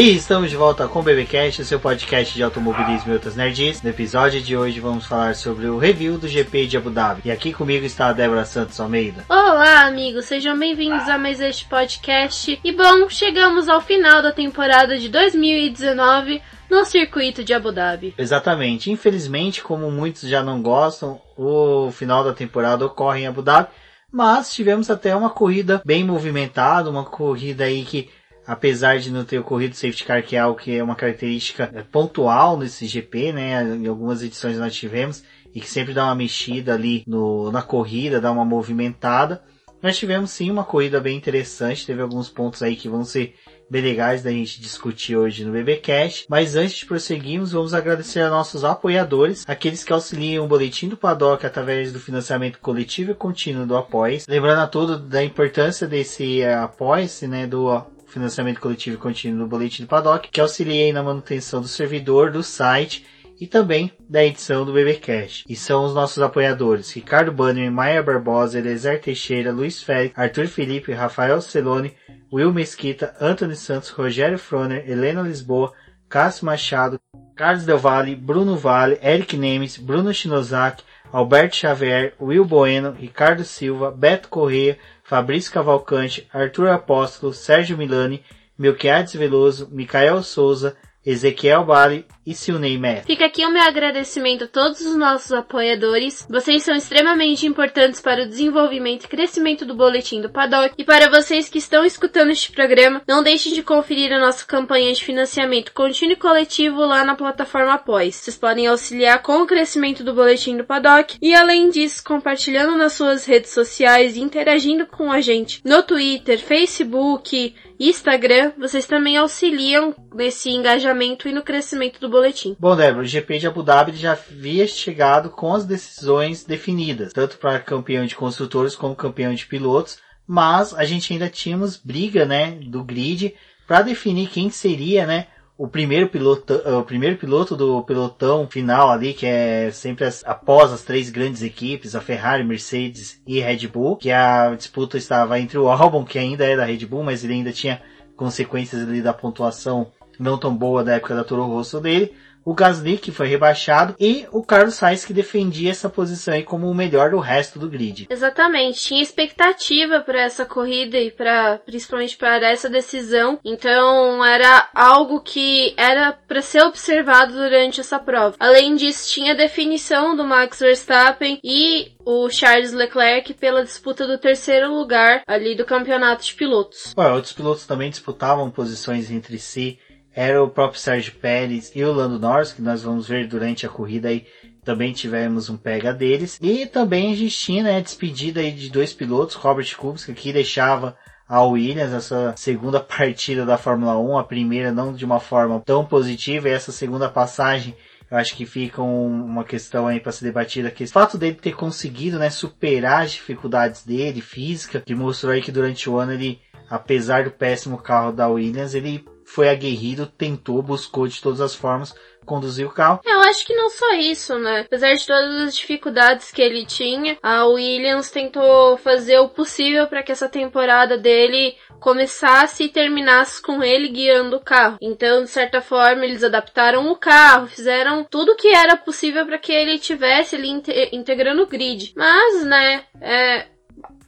E estamos de volta com o BBcast, seu podcast de automobilismo e outras nerds. No episódio de hoje vamos falar sobre o review do GP de Abu Dhabi. E aqui comigo está a Débora Santos Almeida. Olá, amigos, sejam bem-vindos a mais este podcast. E bom, chegamos ao final da temporada de 2019 no circuito de Abu Dhabi. Exatamente. Infelizmente, como muitos já não gostam, o final da temporada ocorre em Abu Dhabi. Mas tivemos até uma corrida bem movimentada, uma corrida aí que apesar de não ter ocorrido safety car, que é algo que é uma característica é, pontual nesse GP, né? Em algumas edições nós tivemos, e que sempre dá uma mexida ali no, na corrida, dá uma movimentada. Nós tivemos sim uma corrida bem interessante, teve alguns pontos aí que vão ser bem legais da gente discutir hoje no BBcast. Mas antes de prosseguirmos, vamos agradecer a nossos apoiadores, aqueles que auxiliam o boletim do Paddock através do financiamento coletivo e contínuo do Apoies. Lembrando a todos da importância desse uh, Apoies, né, do financiamento coletivo contínuo do Boletim do Paddock, que auxiliei na manutenção do servidor, do site e também da edição do BBcast. E são os nossos apoiadores Ricardo Banner, Maia Barbosa, Elezer Teixeira, Luiz Félix, Arthur Felipe, Rafael Celone, Will Mesquita, Anthony Santos, Rogério Froner, Helena Lisboa, Cássio Machado, Carlos Del Valle, Bruno Vale, Eric Nemes, Bruno Shinozaki, Alberto Xavier, Will Bueno, Ricardo Silva, Beto Correia, Fabrício Cavalcante, Arthur Apóstolo, Sérgio Milani, Melquiades Veloso, Micael Souza, Ezequiel Bali e Silney Mestre. Fica aqui o meu agradecimento a todos os nossos apoiadores. Vocês são extremamente importantes para o desenvolvimento e crescimento do Boletim do Paddock. E para vocês que estão escutando este programa, não deixem de conferir a nossa campanha de financiamento contínuo e coletivo lá na plataforma Após. Vocês podem auxiliar com o crescimento do Boletim do Paddock e, além disso, compartilhando nas suas redes sociais e interagindo com a gente no Twitter, Facebook, Instagram, vocês também auxiliam nesse engajamento e no crescimento do boletim. Bom, Débora, o GP de Abu Dhabi já havia chegado com as decisões definidas, tanto para campeão de construtores como campeão de pilotos, mas a gente ainda tínhamos briga, né, do grid para definir quem seria, né, o primeiro piloto, o primeiro piloto do pelotão final ali, que é sempre as, após as três grandes equipes, a Ferrari, Mercedes e Red Bull, que a disputa estava entre o Albon, que ainda é da Red Bull, mas ele ainda tinha consequências ali da pontuação não tão boa da época da Toro Rosso dele, o Gasly que foi rebaixado e o Carlos Sainz que defendia essa posição aí como o melhor do resto do grid. Exatamente, tinha expectativa para essa corrida e para principalmente para essa decisão. Então era algo que era para ser observado durante essa prova. Além disso, tinha a definição do Max Verstappen e o Charles Leclerc pela disputa do terceiro lugar ali do campeonato de pilotos. Ué, outros pilotos também disputavam posições entre si era o próprio Sérgio Pérez e o Lando Norris, que nós vamos ver durante a corrida aí, também tivemos um pega deles. E também a gente tinha né, a despedida aí de dois pilotos, Robert Kubica, que deixava a Williams essa segunda partida da Fórmula 1, a primeira não de uma forma tão positiva, e essa segunda passagem eu acho que fica um, uma questão aí para ser debatida que o fato dele ter conseguido né, superar as dificuldades dele, física, que mostrou aí que durante o ano ele, apesar do péssimo carro da Williams, ele foi aguerrido, tentou, buscou de todas as formas conduzir o carro. Eu acho que não só isso, né? Apesar de todas as dificuldades que ele tinha, a Williams tentou fazer o possível para que essa temporada dele começasse e terminasse com ele guiando o carro. Então, de certa forma, eles adaptaram o carro, fizeram tudo que era possível para que ele tivesse ali integrando o grid. Mas, né, é,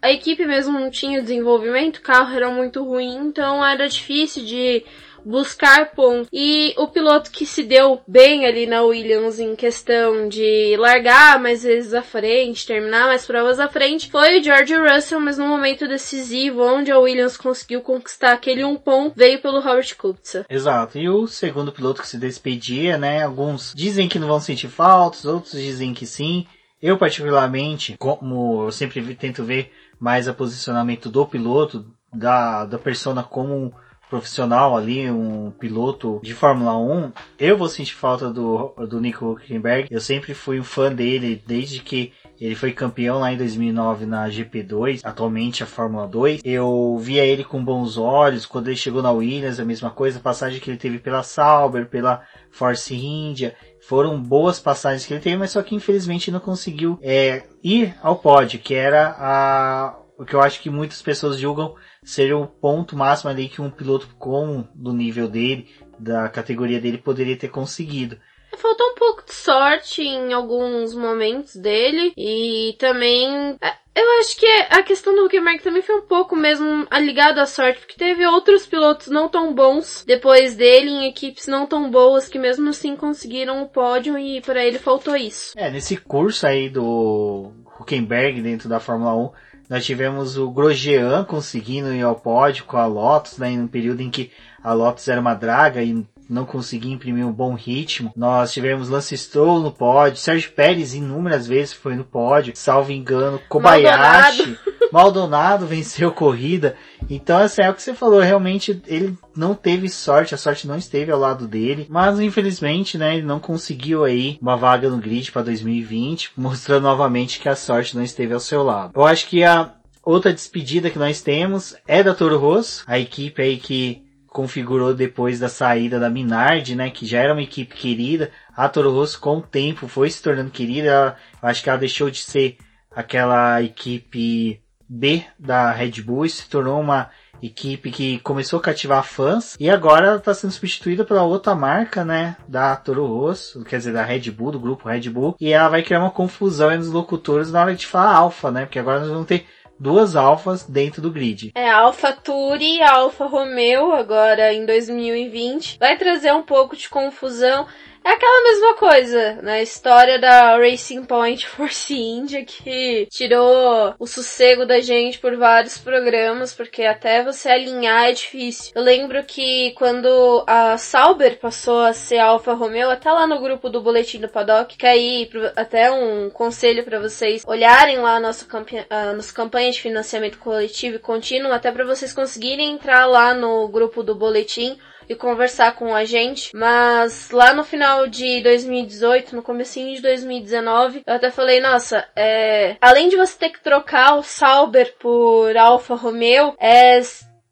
a equipe mesmo não tinha desenvolvimento, o carro era muito ruim, então era difícil de buscar pontos. E o piloto que se deu bem ali na Williams em questão de largar mais vezes à frente, terminar mais provas à frente, foi o George Russell, mas no momento decisivo, onde a Williams conseguiu conquistar aquele um ponto, veio pelo Robert Kubica. Exato. E o segundo piloto que se despedia, né? Alguns dizem que não vão sentir faltas, outros dizem que sim. Eu particularmente, como eu sempre tento ver mais o posicionamento do piloto, da, da persona como profissional ali, um piloto de Fórmula 1, eu vou sentir falta do, do Nico Hülkenberg. Eu sempre fui um fã dele desde que ele foi campeão lá em 2009 na GP2, atualmente a Fórmula 2. Eu via ele com bons olhos quando ele chegou na Williams, a mesma coisa, a passagem que ele teve pela Sauber, pela Force India. Foram boas passagens que ele teve, mas só que infelizmente não conseguiu é, ir ao pódio, que era a, o que eu acho que muitas pessoas julgam ser o ponto máximo ali que um piloto com do nível dele, da categoria dele, poderia ter conseguido. Faltou um pouco de sorte em alguns momentos dele e também é, eu acho que a questão do Huckenberg também foi um pouco mesmo ligado à sorte, porque teve outros pilotos não tão bons depois dele em equipes não tão boas que mesmo assim conseguiram o pódio e para ele faltou isso. É, nesse curso aí do Huckenberg dentro da Fórmula 1, nós tivemos o Grosjean conseguindo ir ao pódio com a Lotus, né, no período em que a Lotus era uma draga e não conseguia imprimir um bom ritmo. Nós tivemos Lance Stroll no pódio, Sérgio Pérez inúmeras vezes foi no pódio, salvo engano, Kobayashi, Maldonado, Maldonado venceu corrida. Então, assim, é o que você falou, realmente ele não teve sorte, a sorte não esteve ao lado dele, mas infelizmente, né, ele não conseguiu aí uma vaga no grid para 2020, mostrando novamente que a sorte não esteve ao seu lado. Eu acho que a outra despedida que nós temos é da Toro Rosso, a equipe aí que configurou depois da saída da Minardi, né, que já era uma equipe querida. A Toro Rosso com o tempo foi se tornando querida. Ela, acho que ela deixou de ser aquela equipe B da Red Bull e se tornou uma equipe que começou a cativar fãs e agora está sendo substituída pela outra marca, né, da Toro Rosso, quer dizer, da Red Bull, do grupo Red Bull, e ela vai criar uma confusão entre os locutores na hora de falar alfa, né, porque agora nós vamos ter duas alfas dentro do grid. É, a Alfa Turi e a Alfa Romeo, agora em 2020. Vai trazer um pouco de confusão. É aquela mesma coisa na né? história da Racing Point Force India que tirou o sossego da gente por vários programas, porque até você alinhar é difícil. Eu lembro que quando a Sauber passou a ser Alfa Romeo, até lá no grupo do Boletim do Paddock, que aí até um conselho para vocês olharem lá a nossa, campanha, a nossa campanha de financiamento coletivo e contínuo, até para vocês conseguirem entrar lá no grupo do Boletim e conversar com a gente. Mas lá no final de 2018, no comecinho de 2019, eu até falei, nossa, é... além de você ter que trocar o Sauber por Alfa Romeo, é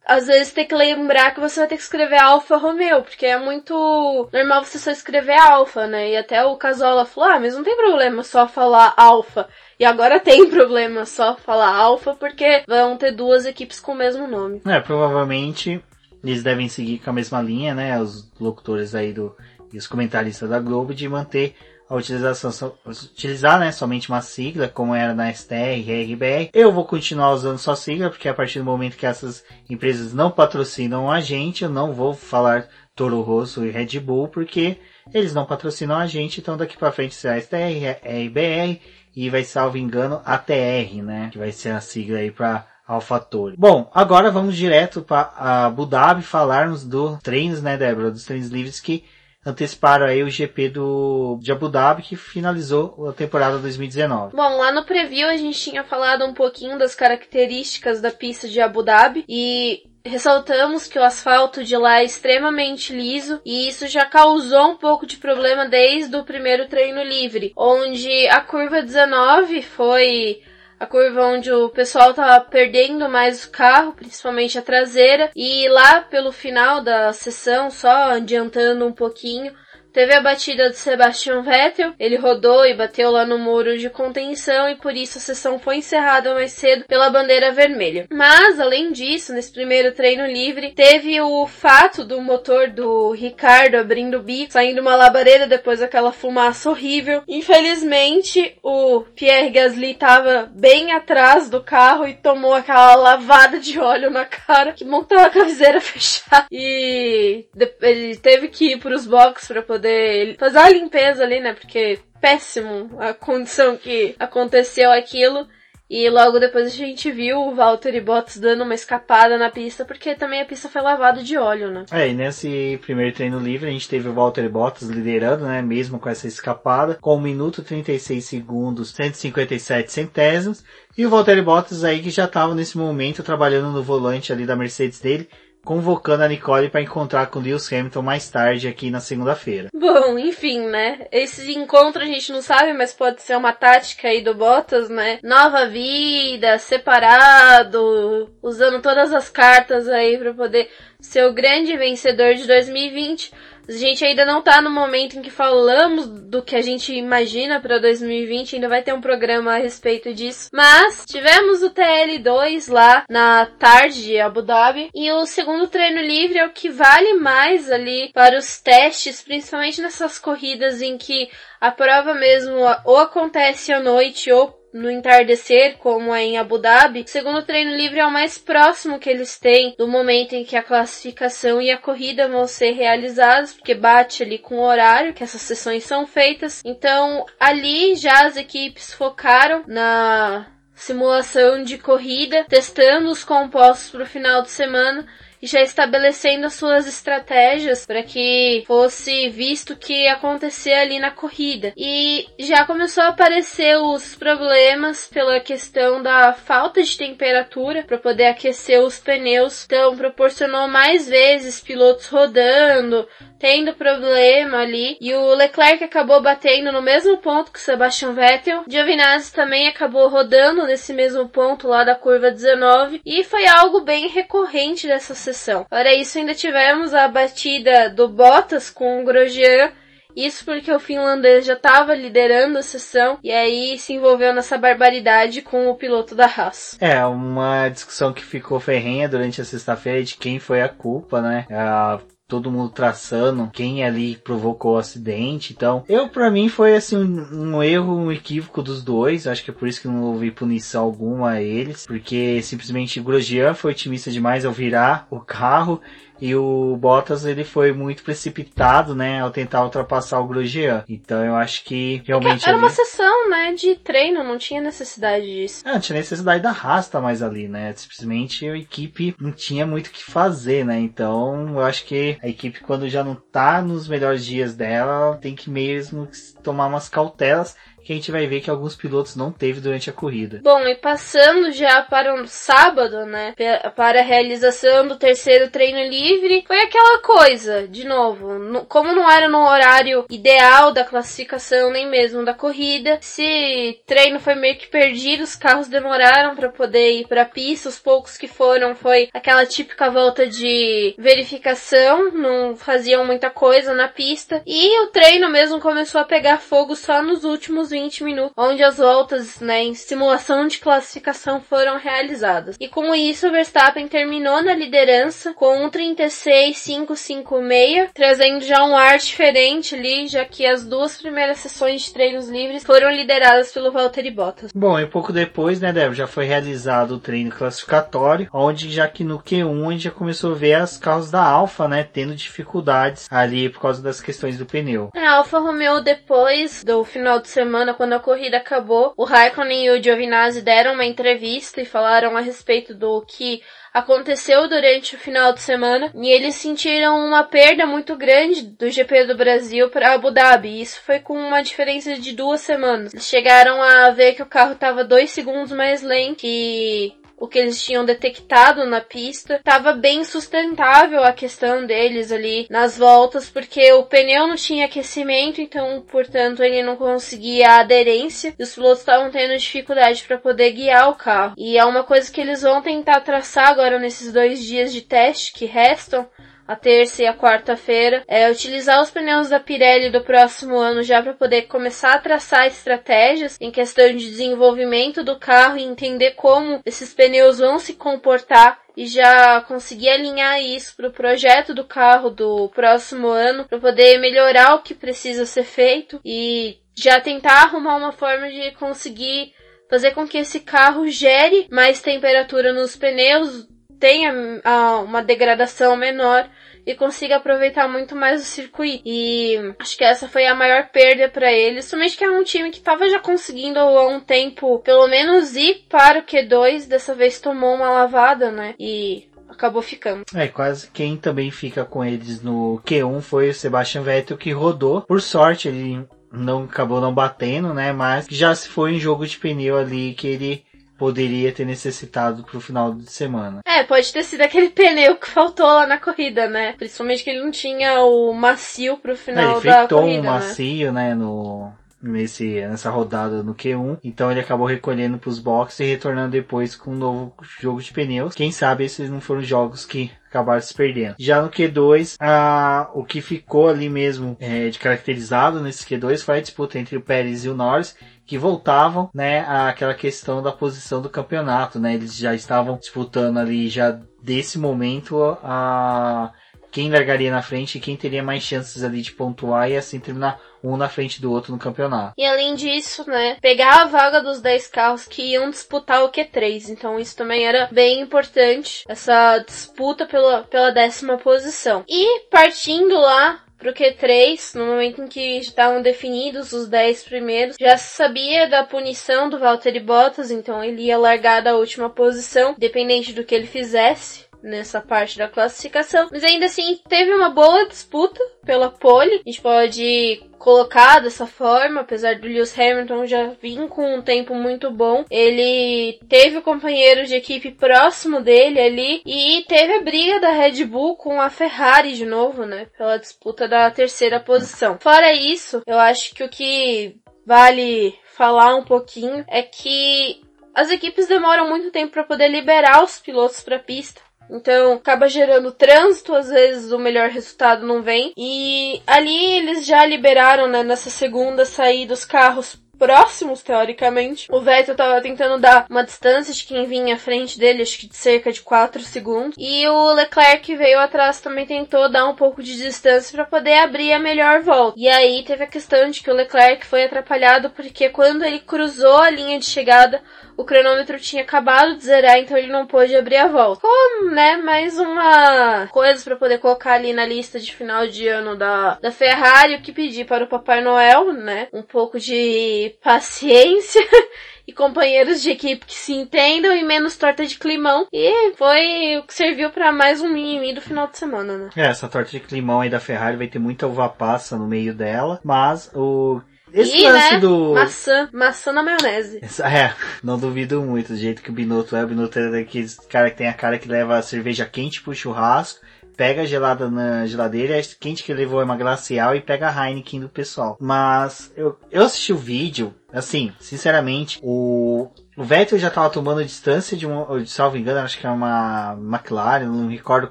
às vezes tem que lembrar que você vai ter que escrever Alfa Romeo, porque é muito normal você só escrever Alfa, né? E até o Casola falou, ah, mas não tem problema só falar Alfa. E agora tem problema só falar Alfa, porque vão ter duas equipes com o mesmo nome. É, provavelmente eles devem seguir com a mesma linha, né? Os locutores aí do e os comentaristas da Globo de manter a utilização, utilizar né, somente uma sigla, como era na STR e RBR. Eu vou continuar usando só sigla, porque a partir do momento que essas empresas não patrocinam a gente, eu não vou falar Toro Rosso e Red Bull, porque eles não patrocinam a gente, então daqui para frente será STR, RBR e vai, salvo engano, ATR, né? Que vai ser a sigla aí para AlphaTauri. Bom, agora vamos direto para Abu Dhabi falarmos dos treinos, né, Débora? Dos treinos livres que anteciparam aí o GP do, de Abu Dhabi, que finalizou a temporada 2019. Bom, lá no preview a gente tinha falado um pouquinho das características da pista de Abu Dhabi e ressaltamos que o asfalto de lá é extremamente liso e isso já causou um pouco de problema desde o primeiro treino livre, onde a curva 19 foi a curva onde o pessoal tava perdendo mais o carro, principalmente a traseira, e lá pelo final da sessão, só adiantando um pouquinho, Teve a batida de Sebastian Vettel, ele rodou e bateu lá no muro de contenção e por isso a sessão foi encerrada mais cedo pela bandeira vermelha. Mas, além disso, nesse primeiro treino livre, teve o fato do motor do Ricardo abrindo o bico, saindo uma labareda depois daquela fumaça horrível. Infelizmente, o Pierre Gasly estava bem atrás do carro e tomou aquela lavada de óleo na cara que montou a caviseira fechada. E ele teve que ir para os boxes para poder poder fazer a limpeza ali, né? Porque péssimo a condição que aconteceu aquilo. E logo depois a gente viu o Valtteri Bottas dando uma escapada na pista, porque também a pista foi lavada de óleo, né? É, e nesse primeiro treino livre a gente teve o Valtteri Bottas liderando, né? Mesmo com essa escapada, com 1 minuto 36 segundos, 157 centésimos. E o Valtteri Bottas aí que já estava nesse momento trabalhando no volante ali da Mercedes dele, convocando a Nicole para encontrar com Lewis Hamilton mais tarde aqui na segunda-feira. Bom, enfim, né? Esse encontro a gente não sabe, mas pode ser uma tática aí do Bottas, né? Nova vida, separado, usando todas as cartas aí para poder seu grande vencedor de 2020. A gente ainda não tá no momento em que falamos do que a gente imagina para 2020, ainda vai ter um programa a respeito disso. Mas tivemos o TL2 lá na tarde de Abu Dhabi e o segundo treino livre é o que vale mais ali para os testes, principalmente nessas corridas em que a prova mesmo ou acontece à noite ou no entardecer, como é em Abu Dhabi, o segundo treino livre é o mais próximo que eles têm do momento em que a classificação e a corrida vão ser realizadas, porque bate ali com o horário que essas sessões são feitas. Então, ali já as equipes focaram na simulação de corrida, testando os compostos para o final de semana e já estabelecendo as suas estratégias para que fosse visto o que ia acontecer ali na corrida. E já começou a aparecer os problemas pela questão da falta de temperatura para poder aquecer os pneus, então proporcionou mais vezes pilotos rodando, tendo problema ali. E o Leclerc acabou batendo no mesmo ponto que o Sebastian Vettel. Giovinazzi também acabou rodando nesse mesmo ponto lá da curva 19. E foi algo bem recorrente dessa sessão. Para isso, ainda tivemos a batida do Bottas com o Grosjean. Isso porque o finlandês já estava liderando a sessão e aí se envolveu nessa barbaridade com o piloto da Haas. É, uma discussão que ficou ferrenha durante a sexta-feira de quem foi a culpa, né? A todo mundo traçando quem ali provocou o acidente. Então, eu para mim foi assim um, um, erro, um equívoco dos dois. Acho que é por isso que não houve punição alguma a eles, porque simplesmente Grosjean foi otimista demais ao virar o carro e o Bottas ele foi muito precipitado, né, ao tentar ultrapassar o Grosjean. Então eu acho que realmente era ali... uma sessão, né, de treino, não tinha necessidade disso. É, não tinha necessidade da rasta mais ali, né? Simplesmente a equipe não tinha muito o que fazer, né? Então eu acho que a equipe quando já não tá nos melhores dias dela, tem que mesmo tomar umas cautelas que a gente vai ver que alguns pilotos não teve durante a corrida. Bom, e passando já para um sábado, né, para a realização do terceiro treino livre, foi aquela coisa, de novo, como não era no horário ideal da classificação nem mesmo da corrida, esse treino foi meio que perdido, os carros demoraram para poder ir para a pista, os poucos que foram foi aquela típica volta de verificação, não faziam muita coisa na pista, e o treino mesmo começou a pegar fogo só nos últimos 20 minutos, onde as voltas né, em simulação de classificação foram realizadas. E com isso, o Verstappen terminou na liderança com um 36.556, trazendo já um ar diferente ali, já que as duas primeiras sessões de treinos livres foram lideradas pelo Valtteri Bottas. Bom, e pouco depois, né, Débora, já foi realizado o treino classificatório, onde já que no Q1 a gente já começou a ver as carros da Alfa, né, tendo dificuldades ali por causa das questões do pneu. A Alfa Romeo depois do final de semana semana, quando a corrida acabou, o Raikkonen e o Giovinazzi deram uma entrevista e falaram a respeito do que aconteceu durante o final de semana e eles sentiram uma perda muito grande do GP do Brasil para Abu Dhabi. Isso foi com uma diferença de duas semanas. Eles chegaram a ver que o carro estava dois segundos mais lento e o que eles tinham detectado na pista. Tava bem sustentável a questão deles ali nas voltas, porque o pneu não tinha aquecimento, então, portanto, ele não conseguia a aderência e os pilotos estavam tendo dificuldade para poder guiar o carro. E é uma coisa que eles vão tentar traçar agora nesses dois dias de teste que restam a terça e a quarta-feira, é utilizar os pneus da Pirelli do próximo ano já para poder começar a traçar estratégias em questão de desenvolvimento do carro e entender como esses pneus vão se comportar e já conseguir alinhar isso para o projeto do carro do próximo ano para poder melhorar o que precisa ser feito e já tentar arrumar uma forma de conseguir fazer com que esse carro gere mais temperatura nos pneus, tenha uh, uma degradação menor e consiga aproveitar muito mais o circuito. E acho que essa foi a maior perda para eles, somente que é um time que estava já conseguindo há um tempo, pelo menos ir para o Q2, dessa vez tomou uma lavada, né? E acabou ficando. É, quase quem também fica com eles no Q1 foi o Sebastian Vettel que rodou. Por sorte, ele não acabou não batendo, né? Mas já se foi em jogo de pneu ali que ele poderia ter necessitado pro final de semana. É, pode ter sido aquele pneu que faltou lá na corrida, né? Principalmente que ele não tinha o macio pro final é, ele da corrida, um né? macio, né, no nesse nessa rodada no Q1, então ele acabou recolhendo para os boxes e retornando depois com um novo jogo de pneus. Quem sabe esses não foram jogos que acabaram se perdendo. Já no Q2, a, o que ficou ali mesmo é, de caracterizado nesse Q2 foi a disputa entre o Pérez e o Norris, que voltavam, né, àquela questão da posição do campeonato, né? Eles já estavam disputando ali já desse momento a quem largaria na frente e quem teria mais chances ali de pontuar e assim terminar um na frente do outro no campeonato. E além disso, né, pegar a vaga dos 10 carros que iam disputar o Q3. Então isso também era bem importante, essa disputa pela, pela décima posição. E partindo lá pro Q3, no momento em que estavam definidos os 10 primeiros, já se sabia da punição do Valtteri Bottas, então ele ia largar da última posição, dependente do que ele fizesse nessa parte da classificação. Mas ainda assim, teve uma boa disputa pela pole. A gente pode colocar dessa forma, apesar do Lewis Hamilton já vir com um tempo muito bom. Ele teve o companheiro de equipe próximo dele ali e teve a briga da Red Bull com a Ferrari de novo, né? Pela disputa da terceira posição. Fora isso, eu acho que o que vale falar um pouquinho é que as equipes demoram muito tempo para poder liberar os pilotos para a pista. Então, acaba gerando trânsito, às vezes o melhor resultado não vem. E ali eles já liberaram, né, nessa segunda saída os carros próximos, teoricamente. O Vettel tava tentando dar uma distância de quem vinha à frente dele, acho que de cerca de 4 segundos. E o Leclerc veio atrás também tentou dar um pouco de distância para poder abrir a melhor volta. E aí teve a questão de que o Leclerc foi atrapalhado porque quando ele cruzou a linha de chegada, o cronômetro tinha acabado de zerar, então ele não pôde abrir a volta. Como, né, mais uma coisa para poder colocar ali na lista de final de ano da, da Ferrari, o que pedir para o Papai Noel, né, um pouco de paciência e companheiros de equipe que se entendam e menos torta de climão. E foi o que serviu para mais um mimimi do final de semana, né? É, essa torta de climão aí da Ferrari vai ter muita uva passa no meio dela, mas o esse e, lance né, do. Maçã, maçã na maionese. É, não duvido muito do jeito que o Binotto é. O Binotto é daqueles cara que tem a cara que leva a cerveja quente pro churrasco, pega gelada na geladeira, é quente que levou é uma glacial e pega a Heineken do pessoal. Mas eu, eu assisti o vídeo, assim, sinceramente, o. O Vettel já estava tomando distância de um, salvo engano, acho que é uma McLaren, não recordo o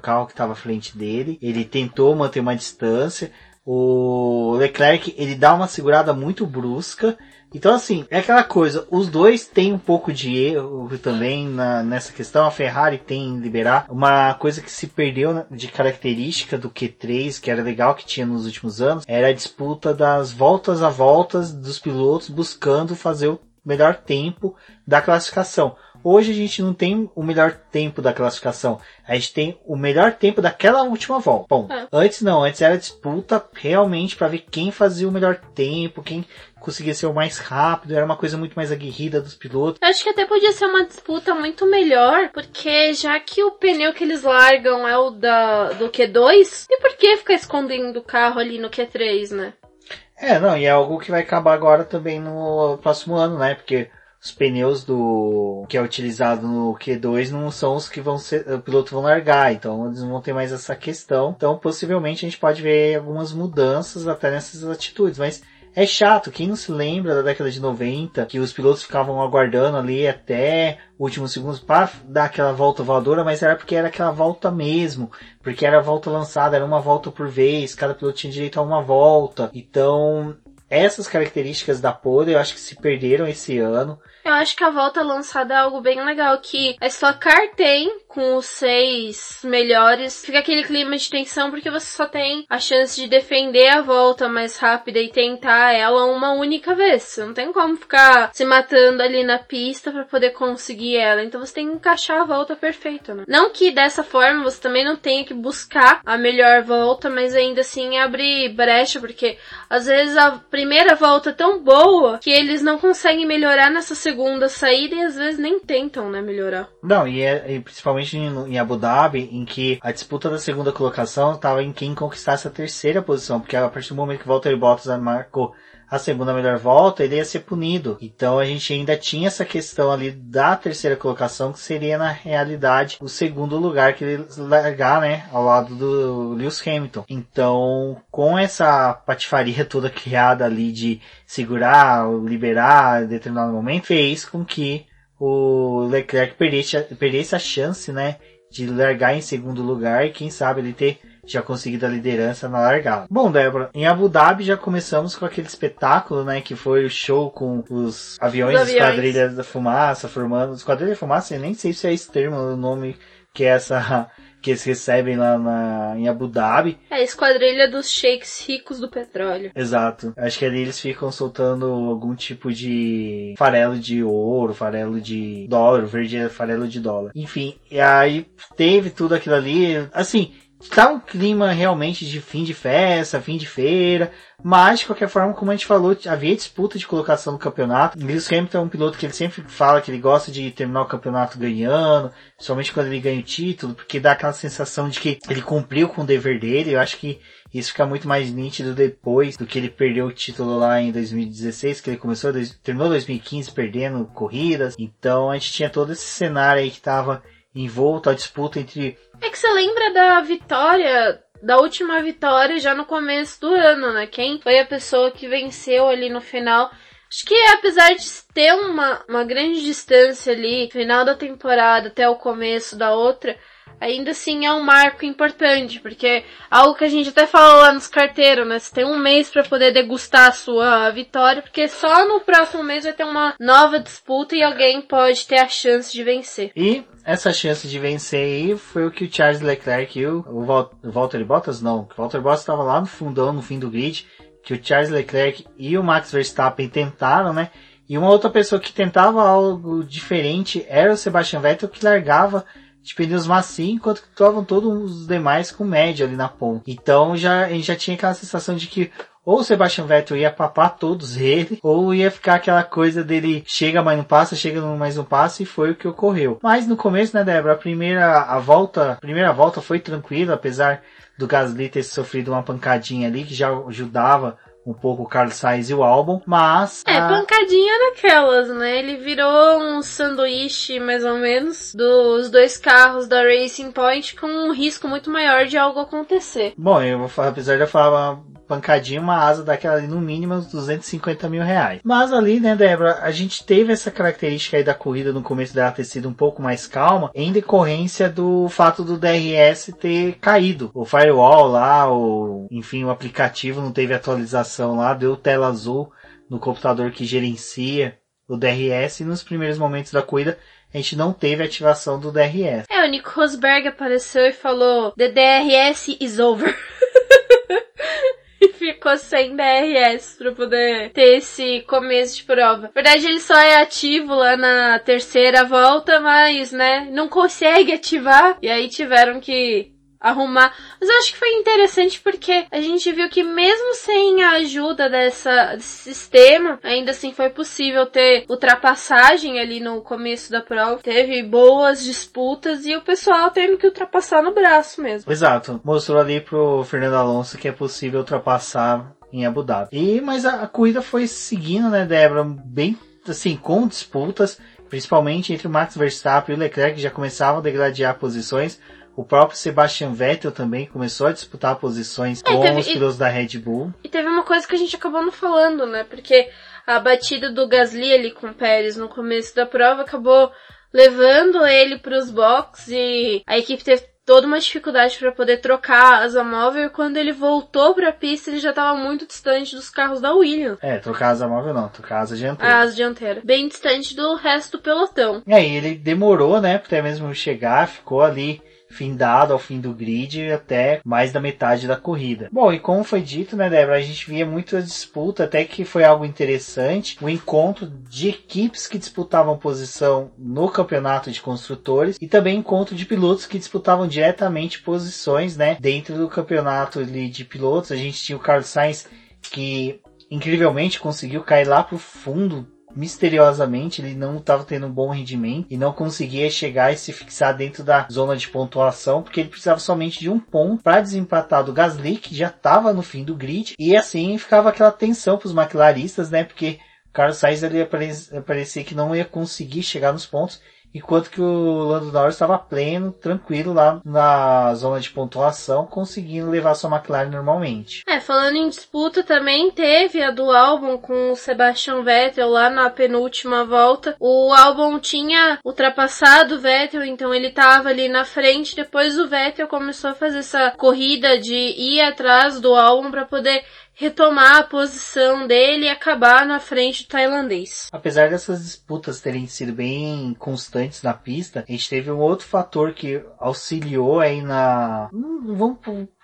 carro que estava à frente dele. Ele tentou manter uma distância, o Leclerc, ele dá uma segurada muito brusca. Então, assim, é aquela coisa, os dois têm um pouco de erro também na, nessa questão. A Ferrari tem em liberar uma coisa que se perdeu de característica do Q3, que era legal que tinha nos últimos anos, era a disputa das voltas a voltas dos pilotos buscando fazer o melhor tempo da classificação. Hoje a gente não tem o melhor tempo da classificação. A gente tem o melhor tempo daquela última volta. Bom, é. antes não, antes era disputa realmente para ver quem fazia o melhor tempo, quem conseguia ser o mais rápido, era uma coisa muito mais aguerrida dos pilotos. Eu acho que até podia ser uma disputa muito melhor, porque já que o pneu que eles largam é o da, do Q2, e por que ficar escondendo o carro ali no Q3, né? É, não, e é algo que vai acabar agora também no próximo ano, né? Porque os pneus do que é utilizado no Q2 não são os que vão ser, o piloto vão largar, então eles não vão ter mais essa questão. Então, possivelmente a gente pode ver algumas mudanças até nessas atitudes, mas é chato, quem não se lembra da década de 90, que os pilotos ficavam aguardando ali até últimos segundos para dar aquela volta voadora, mas era porque era aquela volta mesmo, porque era volta lançada, era uma volta por vez, cada piloto tinha direito a uma volta. Então, essas características da pole eu acho que se perderam esse ano. Eu acho que a volta lançada é algo bem legal, que a Stock Car tem com os seis melhores. Fica aquele clima de tensão porque você só tem a chance de defender a volta mais rápida e tentar ela uma única vez. Você não tem como ficar se matando ali na pista para poder conseguir ela. Então você tem que encaixar a volta perfeita, né? Não que dessa forma você também não tenha que buscar a melhor volta, mas ainda assim abre brecha, porque às vezes a primeira volta tão boa que eles não conseguem melhorar nessa segunda saída e às vezes nem tentam, né, melhorar. Não, e, é, e principalmente em, em, Abu Dhabi, em que a disputa da segunda colocação estava em quem conquistasse a terceira posição, porque a partir do momento que o Valtteri Bottas marcou a segunda melhor volta, ele ia ser punido. Então a gente ainda tinha essa questão ali da terceira colocação, que seria na realidade o segundo lugar que ele largar, né, ao lado do Lewis Hamilton. Então, com essa patifaria toda criada ali de segurar, liberar em determinado momento, fez com que o Leclerc perdesse, perdesse a chance, né, de largar em segundo lugar e quem sabe ele ter já conseguido a liderança na largada. Bom, Débora, em Abu Dhabi já começamos com aquele espetáculo, né, que foi o show com os aviões, os esquadrilhas da fumaça formando, esquadrilha da fumaça, eu nem sei se é esse termo, o nome que é essa que eles recebem lá na, em Abu Dhabi. É a esquadrilha dos sheiks ricos do petróleo. Exato. Acho que ali eles ficam soltando algum tipo de farelo de ouro, farelo de dólar, verde é farelo de dólar. Enfim, e aí teve tudo aquilo ali. Assim, tá um clima realmente de fim de festa, fim de feira, mas de qualquer forma, como a gente falou, havia disputa de colocação no campeonato. Lewis Hamilton é um piloto que ele sempre fala que ele gosta de terminar o campeonato ganhando, somente quando ele ganha o título, porque dá aquela sensação de que ele cumpriu com o dever dele. Eu acho que isso fica muito mais nítido depois do que ele perdeu o título lá em 2016, que ele começou, terminou 2015 perdendo corridas. Então a gente tinha todo esse cenário aí que estava envolto a disputa entre é que você lembra da vitória, da última vitória já no começo do ano, né? Quem foi a pessoa que venceu ali no final? Acho que apesar de ter uma, uma grande distância ali, final da temporada até o começo da outra, ainda assim é um marco importante, porque algo que a gente até falou lá nos carteiros, né? Você tem um mês para poder degustar a sua vitória, porque só no próximo mês vai ter uma nova disputa e alguém pode ter a chance de vencer. E essa chance de vencer aí foi o que o Charles Leclerc e o, o Walter Bottas, não, o Walter Bottas estava lá no fundão, no fim do grid, que o Charles Leclerc e o Max Verstappen tentaram, né? E uma outra pessoa que tentava algo diferente era o Sebastian Vettel, que largava de pneus macios, enquanto que estavam todos os demais com média ali na ponta. Então já, a gente já tinha aquela sensação de que ou o Sebastian Vettel ia papar todos ele, ou ia ficar aquela coisa dele chega, mas não passa, chega, mas não passa, e foi o que ocorreu. Mas no começo, né, Débora, a primeira a volta, a primeira volta foi tranquila, apesar do Gasly ter sofrido uma pancadinha ali, que já ajudava um pouco o Carlos Sainz e o álbum, mas... É, a... pancadinha daquelas, né? Ele virou um sanduíche, mais ou menos, dos dois carros da Racing Point com um risco muito maior de algo acontecer. Bom, eu vou falar, apesar de eu falar pancadinha, uma asa daquela ali no mínimo uns 250 mil reais. Mas ali, né, Débora, a gente teve essa característica aí da corrida no começo dela ter sido um pouco mais calma, em decorrência do fato do DRS ter caído. O firewall lá, o, enfim, o aplicativo não teve atualização lá, deu tela azul no computador que gerencia o DRS e nos primeiros momentos da corrida a gente não teve ativação do DRS. É, o Nico Rosberg apareceu e falou: The DRS is over. ficou sem DRS para poder ter esse começo de prova. Na verdade, ele só é ativo lá na terceira volta, mas, né, não consegue ativar. E aí tiveram que arrumar. Mas eu acho que foi interessante porque a gente viu que mesmo sem a ajuda dessa, desse sistema, ainda assim foi possível ter ultrapassagem ali no começo da prova. Teve boas disputas e o pessoal tendo que ultrapassar no braço mesmo. Exato. Mostrou ali pro Fernando Alonso que é possível ultrapassar em Abu Dhabi. E, mas a, a corrida foi seguindo, né, Débora, bem assim, com disputas, principalmente entre o Max Verstappen e o Leclerc, que já começavam a degladiar posições. O próprio Sebastian Vettel também começou a disputar posições é, com teve, os pilotos e, da Red Bull. E teve uma coisa que a gente acabou não falando, né? Porque a batida do Gasly ali com o Pérez no começo da prova acabou levando ele para os boxes e a equipe teve toda uma dificuldade para poder trocar a asa móvel e quando ele voltou para a pista ele já estava muito distante dos carros da Williams. É, trocar a asa móvel não, trocar a asa dianteira. A asa dianteira. Bem distante do resto do pelotão. É, e ele demorou, né, até mesmo chegar, ficou ali findado ao fim do grid até mais da metade da corrida. Bom, e como foi dito, né, Débora, a gente via muita disputa, até que foi algo interessante, o encontro de equipes que disputavam posição no campeonato de construtores e também encontro de pilotos que disputavam diretamente posições, né, dentro do campeonato de pilotos. A gente tinha o Carlos Sainz que incrivelmente conseguiu cair lá pro fundo misteriosamente ele não estava tendo um bom rendimento e não conseguia chegar e se fixar dentro da zona de pontuação, porque ele precisava somente de um ponto para desempatar do Gasly, que já estava no fim do grid, e assim ficava aquela tensão para os McLaristas, né? Porque Carlos Sainz ele parecia que não ia conseguir chegar nos pontos. Enquanto que o Lando Norris estava pleno, tranquilo lá na zona de pontuação, conseguindo levar sua McLaren normalmente. É, falando em disputa também teve a do álbum com o Sebastian Vettel lá na penúltima volta. O álbum tinha ultrapassado o Vettel, então ele estava ali na frente. Depois o Vettel começou a fazer essa corrida de ir atrás do álbum para poder retomar a posição dele e acabar na frente do tailandês. Apesar dessas disputas terem sido bem constantes na pista, a gente teve um outro fator que auxiliou aí na, vamos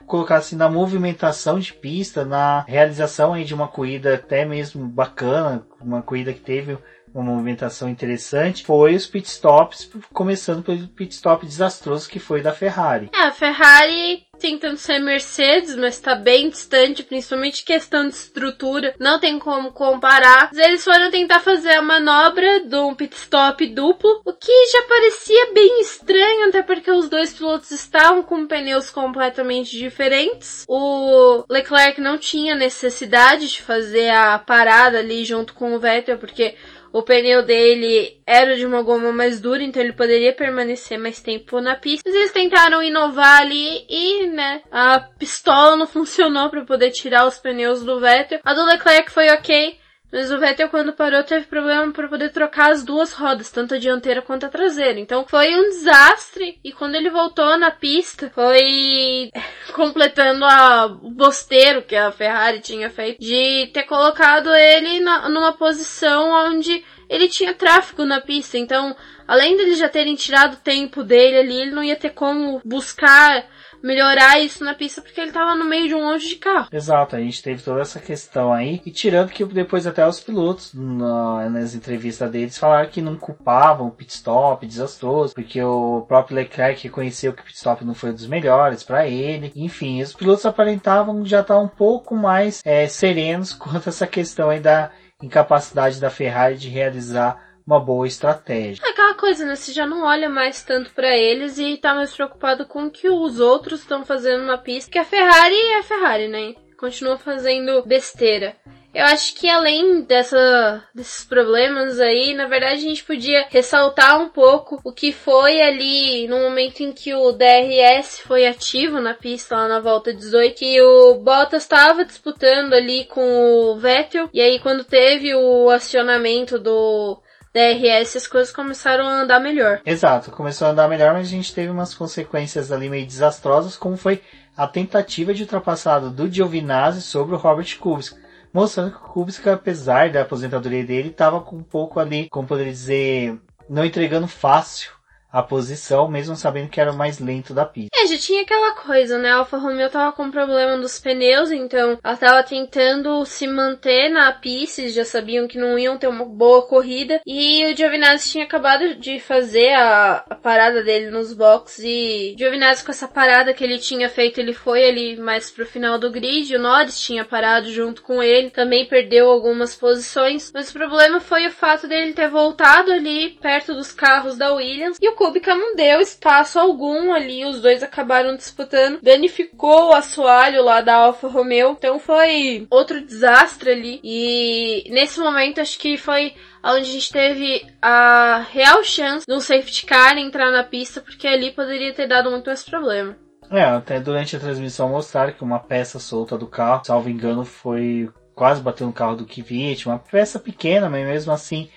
colocar assim, na movimentação de pista, na realização aí de uma corrida até mesmo bacana, uma corrida que teve uma movimentação interessante foi os pitstops, começando pelo pitstop desastroso que foi da Ferrari. É, a Ferrari tentando ser Mercedes, mas tá bem distante, principalmente questão de estrutura, não tem como comparar. Mas eles foram tentar fazer a manobra de um pit stop duplo, o que já parecia bem estranho, até porque os dois pilotos estavam com pneus completamente diferentes. O Leclerc não tinha necessidade de fazer a parada ali junto com o Vettel, porque o pneu dele era de uma goma mais dura, então ele poderia permanecer mais tempo na pista. Mas eles tentaram inovar ali e, né, a pistola não funcionou para poder tirar os pneus do Vettel. A do Leclerc foi ok. Mas o Vettel, quando parou, teve problema para poder trocar as duas rodas, tanto a dianteira quanto a traseira. Então foi um desastre. E quando ele voltou na pista, foi completando a, o bosteiro que a Ferrari tinha feito de ter colocado ele na, numa posição onde ele tinha tráfego na pista. Então, além dele já terem tirado o tempo dele ali, ele não ia ter como buscar melhorar isso na pista porque ele tava no meio de um monte de carro. Exato, a gente teve toda essa questão aí. E tirando que depois até os pilotos, na, nas entrevistas deles, falaram que não culpavam o pit stop desastroso, porque o próprio Leclerc reconheceu que o pit stop não foi um dos melhores para ele. Enfim, os pilotos aparentavam já estar um pouco mais é, serenos quanto a essa questão aí da incapacidade da Ferrari de realizar uma boa estratégia. É aquela coisa, né? Você já não olha mais tanto para eles e tá mais preocupado com o que os outros estão fazendo na pista, que a Ferrari é a Ferrari, né? Continua fazendo besteira. Eu acho que além dessa, desses problemas aí, na verdade a gente podia ressaltar um pouco o que foi ali no momento em que o DRS foi ativo na pista lá na volta 18, que o Bottas estava disputando ali com o Vettel, e aí quando teve o acionamento do DRS, as coisas começaram a andar melhor. Exato, começou a andar melhor, mas a gente teve umas consequências ali meio desastrosas, como foi a tentativa de ultrapassado do Giovinazzi sobre o Robert Kubica, mostrando que o Kubica, apesar da aposentadoria dele, estava com um pouco ali, como poderia dizer, não entregando fácil a posição, mesmo sabendo que era o mais lento da pista. É, já tinha aquela coisa, né? A Alfa Romeo tava com problema dos pneus, então ela tava tentando se manter na pista, já sabiam que não iam ter uma boa corrida. E o Giovinazzi tinha acabado de fazer a, a parada dele nos boxes e Giovinazzi com essa parada que ele tinha feito, ele foi ali mais pro final do grid. O Norris tinha parado junto com ele, também perdeu algumas posições, mas o problema foi o fato dele ter voltado ali perto dos carros da Williams e o Kubica não deu espaço algum ali, os dois acabaram disputando, danificou o assoalho lá da Alfa Romeo, então foi outro desastre ali. E nesse momento acho que foi onde a gente teve a real chance de um safety car entrar na pista, porque ali poderia ter dado muito mais problema. É, até durante a transmissão mostraram que uma peça solta do carro, salvo engano, foi quase bateu no carro do Kvyat, uma peça pequena, mas mesmo assim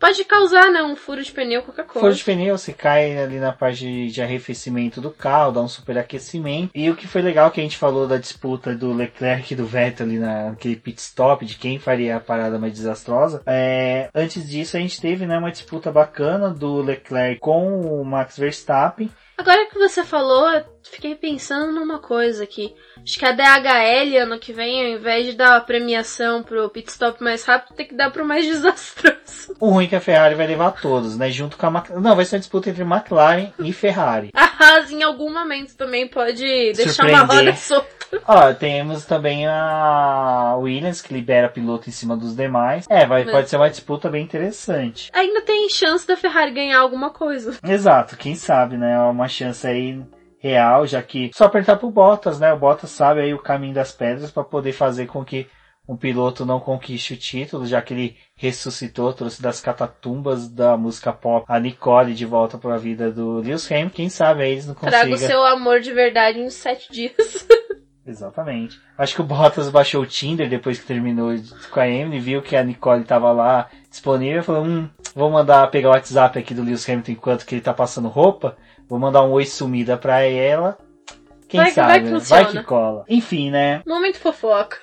Pode causar, né? Um furo de pneu, qualquer coisa. Furo de pneu, você cai ali na parte de, de arrefecimento do carro, dá um superaquecimento. E o que foi legal que a gente falou da disputa do Leclerc e do Vettel ali naquele pit stop, de quem faria a parada mais desastrosa. É, antes disso, a gente teve né, uma disputa bacana do Leclerc com o Max Verstappen. Agora que você falou, fiquei pensando numa coisa aqui. Acho que a DHL ano que vem, ao invés de dar a premiação pro pit stop mais rápido, tem que dar pro mais desastroso. O ruim é que a Ferrari vai levar todos, né? Junto com a McLaren. Não, vai ser uma disputa entre McLaren e Ferrari. A Haas em algum momento também pode deixar uma roda solta. Ó, temos também a Williams que libera piloto em cima dos demais. É, vai, Mas... pode ser uma disputa bem interessante. Ainda tem chance da Ferrari ganhar alguma coisa. Exato, quem sabe, né? É uma chance aí real, já que só apertar pro Bottas, né? O Bottas sabe aí o caminho das pedras para poder fazer com que um piloto não conquiste o título, já que ele ressuscitou, trouxe das catatumbas da música pop a Nicole de volta para a vida do Lewis Hamilton. Quem sabe aí eles não consigam. Traga o seu amor de verdade em sete dias. Exatamente. Acho que o Bottas baixou o Tinder depois que terminou com a Emily, viu que a Nicole estava lá disponível e falou, hum, vou mandar pegar o WhatsApp aqui do Lewis Hamilton enquanto que ele tá passando roupa, vou mandar um oi sumida pra ela. Quem vai, sabe, vai que, né? vai que cola. Enfim, né? Momento fofoca.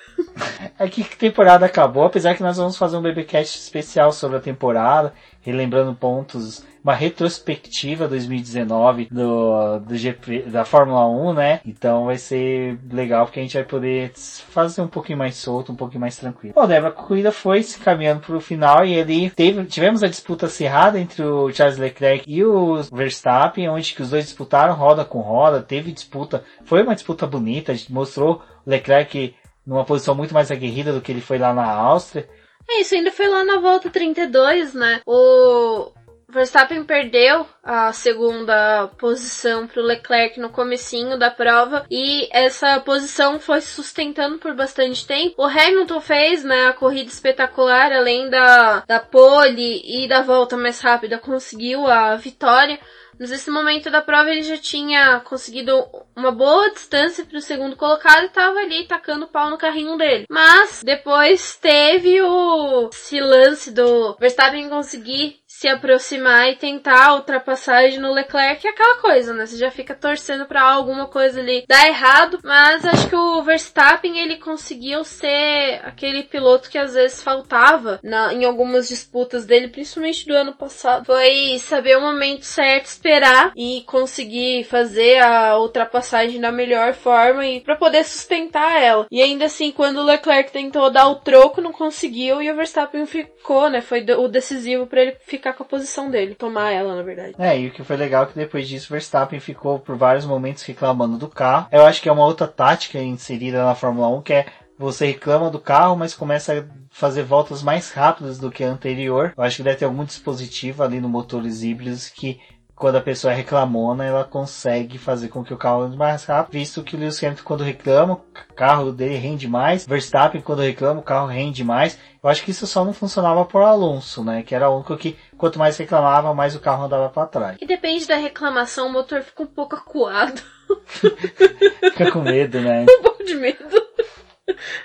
Aqui que a temporada acabou, apesar que nós vamos fazer um BBcast especial sobre a temporada, relembrando pontos, uma retrospectiva 2019 do, do GP, da Fórmula 1, né? Então vai ser legal porque a gente vai poder fazer um pouquinho mais solto, um pouquinho mais tranquilo. Bom, Débora, a corrida foi se caminhando para o final e ali teve, tivemos a disputa acirrada entre o Charles Leclerc e o Verstappen, onde que os dois disputaram roda com roda, teve disputa, foi uma disputa bonita, mostrou Leclerc numa posição muito mais aguerrida do que ele foi lá na Áustria. É isso, ainda foi lá na volta 32, né? O Verstappen perdeu a segunda posição para o Leclerc no comecinho da prova e essa posição foi sustentando por bastante tempo. O Hamilton fez né, a corrida espetacular, além da, da pole e da volta mais rápida, conseguiu a vitória. Mas nesse momento da prova ele já tinha conseguido uma boa distância para o segundo colocado e estava ali tacando pau no carrinho dele. Mas depois teve o esse lance do Verstappen conseguir se aproximar e tentar a ultrapassagem no Leclerc é aquela coisa, né? Você já fica torcendo para alguma coisa ali dar errado, mas acho que o Verstappen ele conseguiu ser aquele piloto que às vezes faltava na, em algumas disputas dele, principalmente do ano passado. Foi saber o momento certo, esperar e conseguir fazer a ultrapassagem da melhor forma e para poder sustentar ela. E ainda assim, quando o Leclerc tentou dar o troco, não conseguiu e o Verstappen ficou, né? Foi o decisivo para ele ficar com a posição dele, tomar ela, na verdade. É, e o que foi legal é que depois disso Verstappen ficou por vários momentos reclamando do carro. Eu acho que é uma outra tática inserida na Fórmula 1 que é você reclama do carro, mas começa a fazer voltas mais rápidas do que a anterior. Eu acho que deve ter algum dispositivo ali no motores híbridos que quando a pessoa é reclamona, ela consegue fazer com que o carro ande mais rápido, visto que o Lewis Hamilton quando reclama, o carro dele rende mais, Verstappen quando reclama, o carro rende mais. Eu acho que isso só não funcionava por Alonso, né? Que era o único que quanto mais reclamava, mais o carro andava para trás. E depende da reclamação, o motor fica um pouco acuado. Fica com medo, né? um pouco de medo.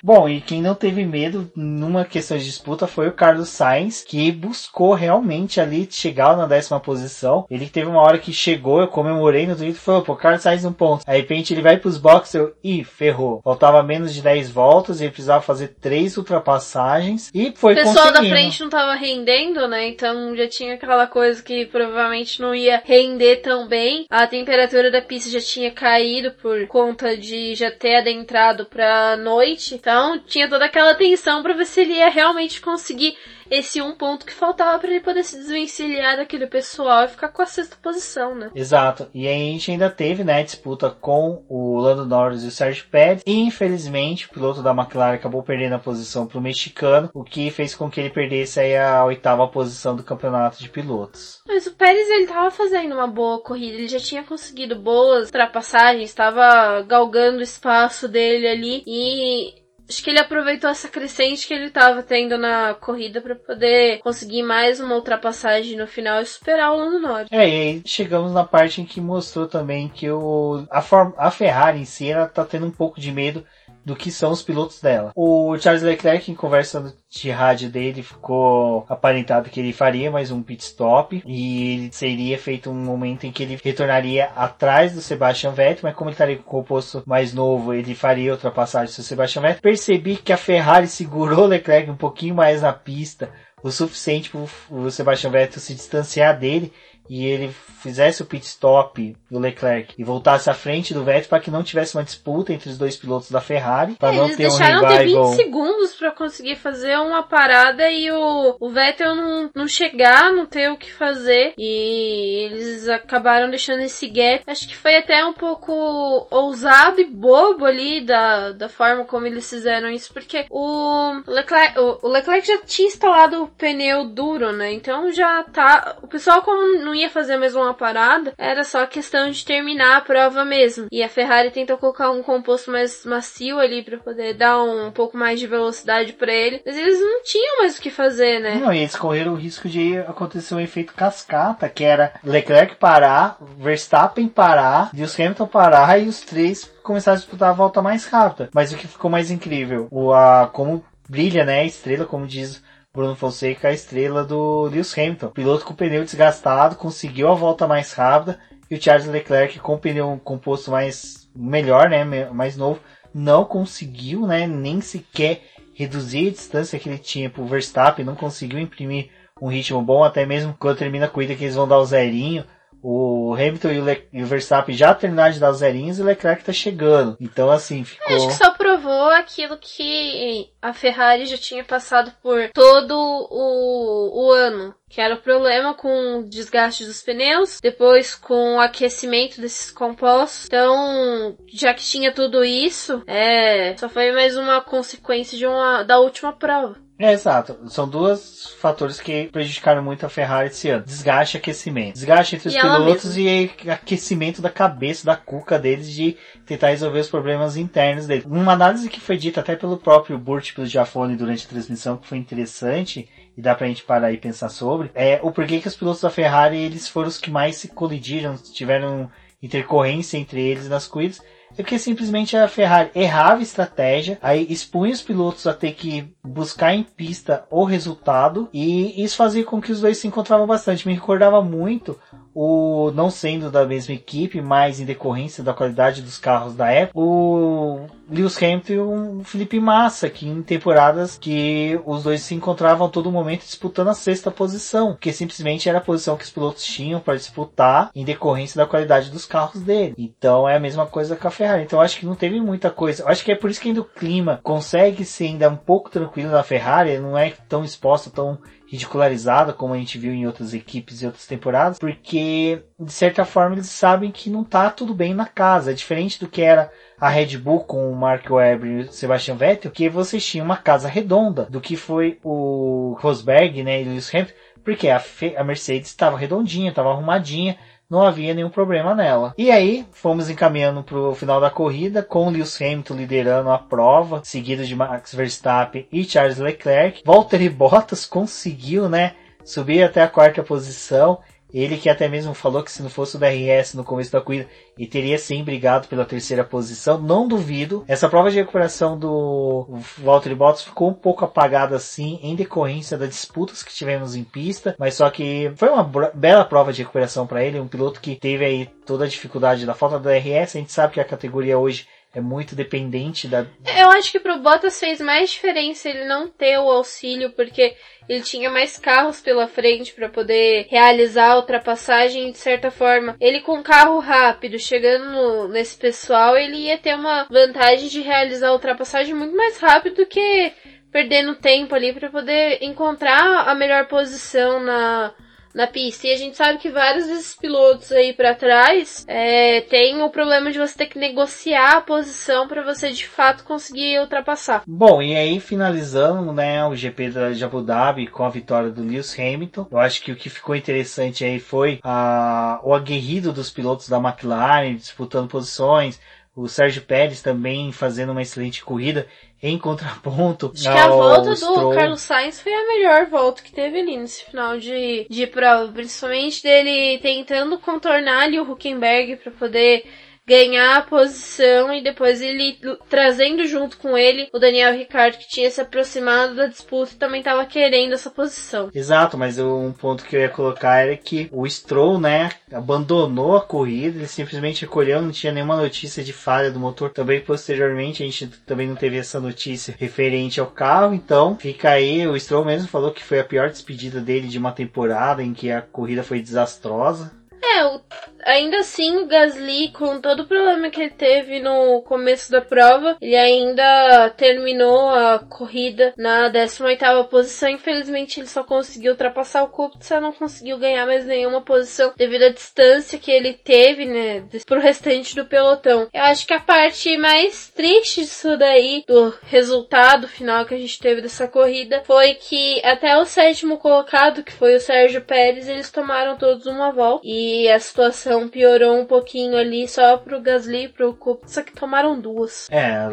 Bom, e quem não teve medo numa questão de disputa foi o Carlos Sainz, que buscou realmente ali chegar na décima posição. Ele teve uma hora que chegou, eu comemorei no Twitter e falou, pô, Carlos Sainz um ponto. Aí, de repente, ele vai pros boxes, eu, ih, ferrou. Faltava menos de 10 voltas, ele precisava fazer três ultrapassagens e foi O pessoal da conseguindo. frente não tava rendendo, né? Então já tinha aquela coisa que provavelmente não ia render tão bem. A temperatura da pista já tinha caído por conta de já ter adentrado pra noite. Então tinha toda aquela tensão pra ver se ele ia realmente conseguir esse um ponto que faltava pra ele poder se desvencilhar daquele pessoal e ficar com a sexta posição, né? Exato. E aí a gente ainda teve, né, disputa com o Lando Norris e o Sérgio Pérez. E infelizmente, o piloto da McLaren acabou perdendo a posição pro mexicano, o que fez com que ele perdesse aí a oitava posição do campeonato de pilotos. Mas o Pérez ele tava fazendo uma boa corrida, ele já tinha conseguido boas ultrapassagens, estava galgando o espaço dele ali e acho que ele aproveitou essa crescente que ele estava tendo na corrida para poder conseguir mais uma ultrapassagem no final e superar o Lando Norris. É, e aí chegamos na parte em que mostrou também que o, a, a Ferrari em si ela tá tendo um pouco de medo do que são os pilotos dela. O Charles Leclerc, em conversa de rádio dele, ficou aparentado que ele faria mais um pit stop e seria feito um momento em que ele retornaria atrás do Sebastian Vettel, mas como ele estaria com o posto mais novo, ele faria ultrapassagem do Sebastian Vettel. Percebi que a Ferrari segurou o Leclerc um pouquinho mais na pista, o suficiente para o Sebastian Vettel se distanciar dele e ele fizesse o pit stop do Leclerc e voltasse à frente do Vettel para que não tivesse uma disputa entre os dois pilotos da Ferrari, para É, não eles ter um deixaram ter 20 revival. segundos para conseguir fazer uma parada e o, o Vettel não, não chegar, não ter o que fazer. E eles acabaram deixando esse gap. Acho que foi até um pouco ousado e bobo ali da, da forma como eles fizeram isso, porque o Leclerc, o, o Leclerc já tinha instalado o pneu duro, né? Então já tá. O pessoal, como não não ia fazer mais uma parada, era só questão de terminar a prova mesmo. E a Ferrari tentou colocar um composto mais macio ali para poder dar um, pouco mais de velocidade para ele, mas eles não tinham mais o que fazer, né? Não, e eles correram o risco de acontecer um efeito cascata, que era Leclerc parar, Verstappen parar, Lewis Hamilton parar e os três começaram a disputar a volta mais rápida. Mas o que ficou mais incrível, o a como brilha, né, a estrela, como diz Bruno Fonseca, a estrela do Lewis Hamilton. piloto com pneu desgastado, conseguiu a volta mais rápida e o Charles Leclerc com pneu composto mais melhor, né, mais novo, não conseguiu, né, nem sequer reduzir a distância que ele tinha para o Verstappen, não conseguiu imprimir um ritmo bom, até mesmo quando termina a corrida que eles vão dar o zerinho, o Hamilton e o, Le e o Verstappen já terminaram de dar os zerinhos e o Leclerc tá chegando. Então, assim, ficou. Acho que só provou aquilo que a Ferrari já tinha passado por todo o, o ano. Que era o problema com o desgaste dos pneus, depois com o aquecimento desses compostos. Então, já que tinha tudo isso, é, só foi mais uma consequência de uma, da última prova. É, exato. São dois fatores que prejudicaram muito a Ferrari esse ano. Desgaste e aquecimento. Desgaste entre os e pilotos e aquecimento da cabeça, da cuca deles de tentar resolver os problemas internos deles. Uma análise que foi dita até pelo próprio Burt pelo Giafone durante a transmissão, que foi interessante, e dá pra gente parar e pensar sobre, é o porquê que os pilotos da Ferrari eles foram os que mais se colidiram, tiveram intercorrência entre eles nas corridas, é porque simplesmente a Ferrari errava a estratégia, aí expunha os pilotos a ter que buscar em pista o resultado, e isso fazia com que os dois se encontravam bastante. Me recordava muito o não sendo da mesma equipe, mas em decorrência da qualidade dos carros da época, o Lewis Hamilton e o Felipe Massa, que em temporadas que os dois se encontravam a todo momento disputando a sexta posição, que simplesmente era a posição que os pilotos tinham para disputar em decorrência da qualidade dos carros dele. Então é a mesma coisa com a Ferrari. Então acho que não teve muita coisa. Acho que é por isso que ainda o clima consegue ser ainda um pouco tranquilo na Ferrari, não é tão exposto, tão ridicularizada, como a gente viu em outras equipes e outras temporadas, porque de certa forma eles sabem que não tá tudo bem na casa. É diferente do que era a Red Bull com o Mark Webber e o Sebastian Vettel, que vocês tinham uma casa redonda do que foi o Rosberg, né, e Lewis Hamilton, porque a, a Mercedes estava redondinha, estava arrumadinha, não havia nenhum problema nela. E aí, fomos encaminhando para o final da corrida, com Lewis Hamilton liderando a prova, seguido de Max Verstappen e Charles Leclerc. Valtteri Bottas conseguiu, né, subir até a quarta posição ele que até mesmo falou que se não fosse o DRS no começo da corrida, ele teria sim brigado pela terceira posição. Não duvido. Essa prova de recuperação do Valtteri Bottas ficou um pouco apagada assim, em decorrência das disputas que tivemos em pista. Mas só que foi uma bela prova de recuperação para ele. Um piloto que teve aí toda a dificuldade da falta do DRS. A gente sabe que a categoria hoje é muito dependente da. Eu acho que pro Bottas fez mais diferença ele não ter o auxílio, porque ele tinha mais carros pela frente para poder realizar a ultrapassagem de certa forma. Ele com carro rápido, chegando no, nesse pessoal, ele ia ter uma vantagem de realizar a ultrapassagem muito mais rápido do que perdendo tempo ali para poder encontrar a melhor posição na na pista. E a gente sabe que vários desses pilotos aí para trás é, tem o problema de você ter que negociar a posição para você de fato conseguir ultrapassar. Bom, e aí finalizando, né, o GP de Abu Dhabi com a vitória do Lewis Hamilton. Eu acho que o que ficou interessante aí foi a, o aguerrido dos pilotos da McLaren disputando posições. O Sérgio Pérez também fazendo uma excelente corrida em contraponto. Acho que a volta do Stroll. Carlos Sainz foi a melhor volta que teve ali nesse final de, de prova. Principalmente dele tentando contornar ali o Huckenberg para poder ganhar a posição e depois ele trazendo junto com ele o Daniel Ricciardo que tinha se aproximado da disputa e também estava querendo essa posição. Exato, mas um ponto que eu ia colocar era que o Stroll, né, abandonou a corrida, ele simplesmente recolheu, não tinha nenhuma notícia de falha do motor. Também posteriormente a gente também não teve essa notícia referente ao carro, então fica aí, o Stroll mesmo falou que foi a pior despedida dele de uma temporada em que a corrida foi desastrosa. É, o, ainda assim o Gasly, com todo o problema que ele teve no começo da prova, ele ainda terminou a corrida na 18ª posição. Infelizmente ele só conseguiu ultrapassar o Kubica, não conseguiu ganhar mais nenhuma posição devido à distância que ele teve, né, pro restante do pelotão. Eu acho que a parte mais triste disso daí, do resultado final que a gente teve dessa corrida, foi que até o sétimo colocado, que foi o Sérgio Pérez, eles tomaram todos uma volta e a situação piorou um pouquinho ali só pro Gasly e pro Kubica que tomaram duas. É,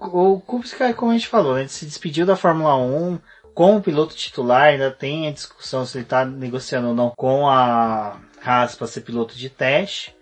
o Kubica, como a gente falou, ele se despediu da Fórmula 1 como piloto titular, ainda tem a discussão se ele está negociando ou não com a Haas para ser piloto de teste.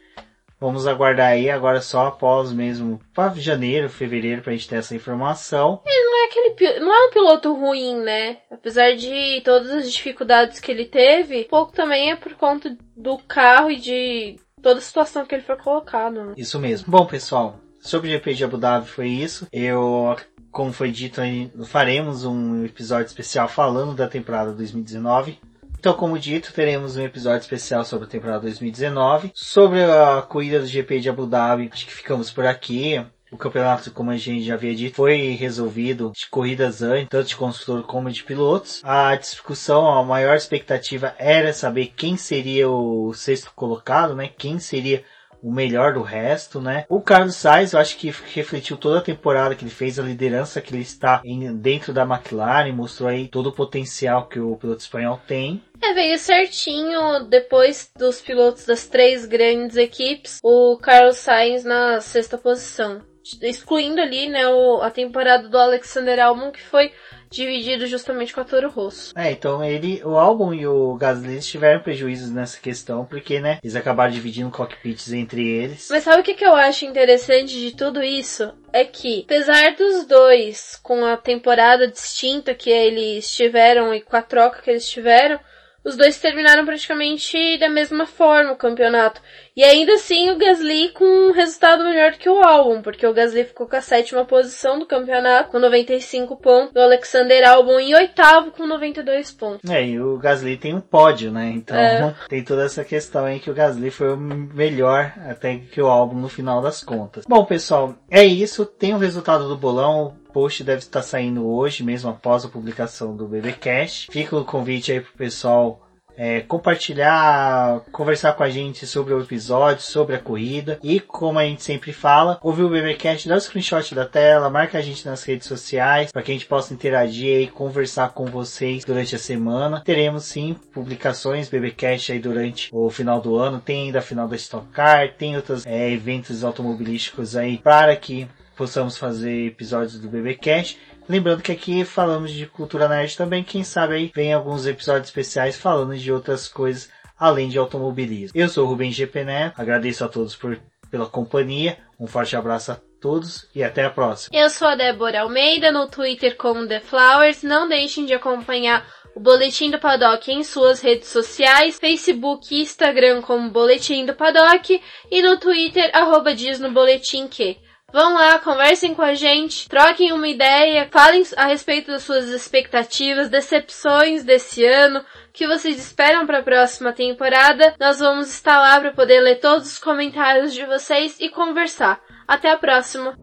Vamos aguardar aí agora só após mesmo janeiro, fevereiro para a gente ter essa informação. Ele não é aquele não é um piloto ruim, né? Apesar de todas as dificuldades que ele teve, pouco também é por conta do carro e de toda a situação que ele foi colocado. Né? Isso mesmo. Bom, pessoal, sobre o GP de Abu Dhabi foi isso. Eu, como foi dito, faremos um episódio especial falando da temporada 2019. Então, como dito, teremos um episódio especial sobre a temporada 2019. Sobre a corrida do GP de Abu Dhabi, acho que ficamos por aqui. O campeonato, como a gente já havia dito, foi resolvido de corridas antes, tanto de construtor como de pilotos. A discussão, a maior expectativa era saber quem seria o sexto colocado, né? Quem seria o melhor do resto, né? O Carlos Sainz, eu acho que refletiu toda a temporada que ele fez, a liderança que ele está em, dentro da McLaren, mostrou aí todo o potencial que o piloto espanhol tem. É, veio certinho depois dos pilotos das três grandes equipes, o Carlos Sainz na sexta posição. Excluindo ali, né, o, a temporada do Alexander Albon, que foi dividido justamente com a Toro Rosso. É, então ele, o álbum e o Gasly tiveram prejuízos nessa questão, porque, né, eles acabaram dividindo cockpits entre eles. Mas sabe o que, que eu acho interessante de tudo isso? É que, apesar dos dois, com a temporada distinta que eles tiveram e com a troca que eles tiveram, os dois terminaram praticamente da mesma forma o campeonato. E ainda assim o Gasly com um resultado melhor do que o Albon, porque o Gasly ficou com a sétima posição do campeonato com 95 pontos, o Alexander Albon em oitavo com 92 pontos. É, e o Gasly tem um pódio, né? Então é. tem toda essa questão aí que o Gasly foi o melhor até que o Albon no final das contas. Bom, pessoal, é isso. Tem o resultado do bolão post deve estar saindo hoje, mesmo após a publicação do BBcast. Fica o convite aí pro pessoal é, compartilhar, conversar com a gente sobre o episódio, sobre a corrida e como a gente sempre fala, ouvir o BBcast, dá o um screenshot da tela, marca a gente nas redes sociais para que a gente possa interagir e conversar com vocês durante a semana. Teremos sim publicações BBcast aí durante o final do ano, tem ainda a final da Stock Car, tem outros é, eventos automobilísticos aí para que possamos fazer episódios do BBcast. Lembrando que aqui falamos de cultura nerd também, quem sabe aí vem alguns episódios especiais falando de outras coisas além de automobilismo. Eu sou o Rubem GP agradeço a todos por, pela companhia, um forte abraço a todos e até a próxima. Eu sou a Débora Almeida, no Twitter como The Flowers, não deixem de acompanhar o Boletim do Paddock em suas redes sociais, Facebook e Instagram como Boletim do Paddock e no Twitter, arroba diz no boletim que. Vão lá, conversem com a gente, troquem uma ideia, falem a respeito das suas expectativas, decepções desse ano, que vocês esperam para a próxima temporada. Nós vamos estar lá para poder ler todos os comentários de vocês e conversar. Até a próxima!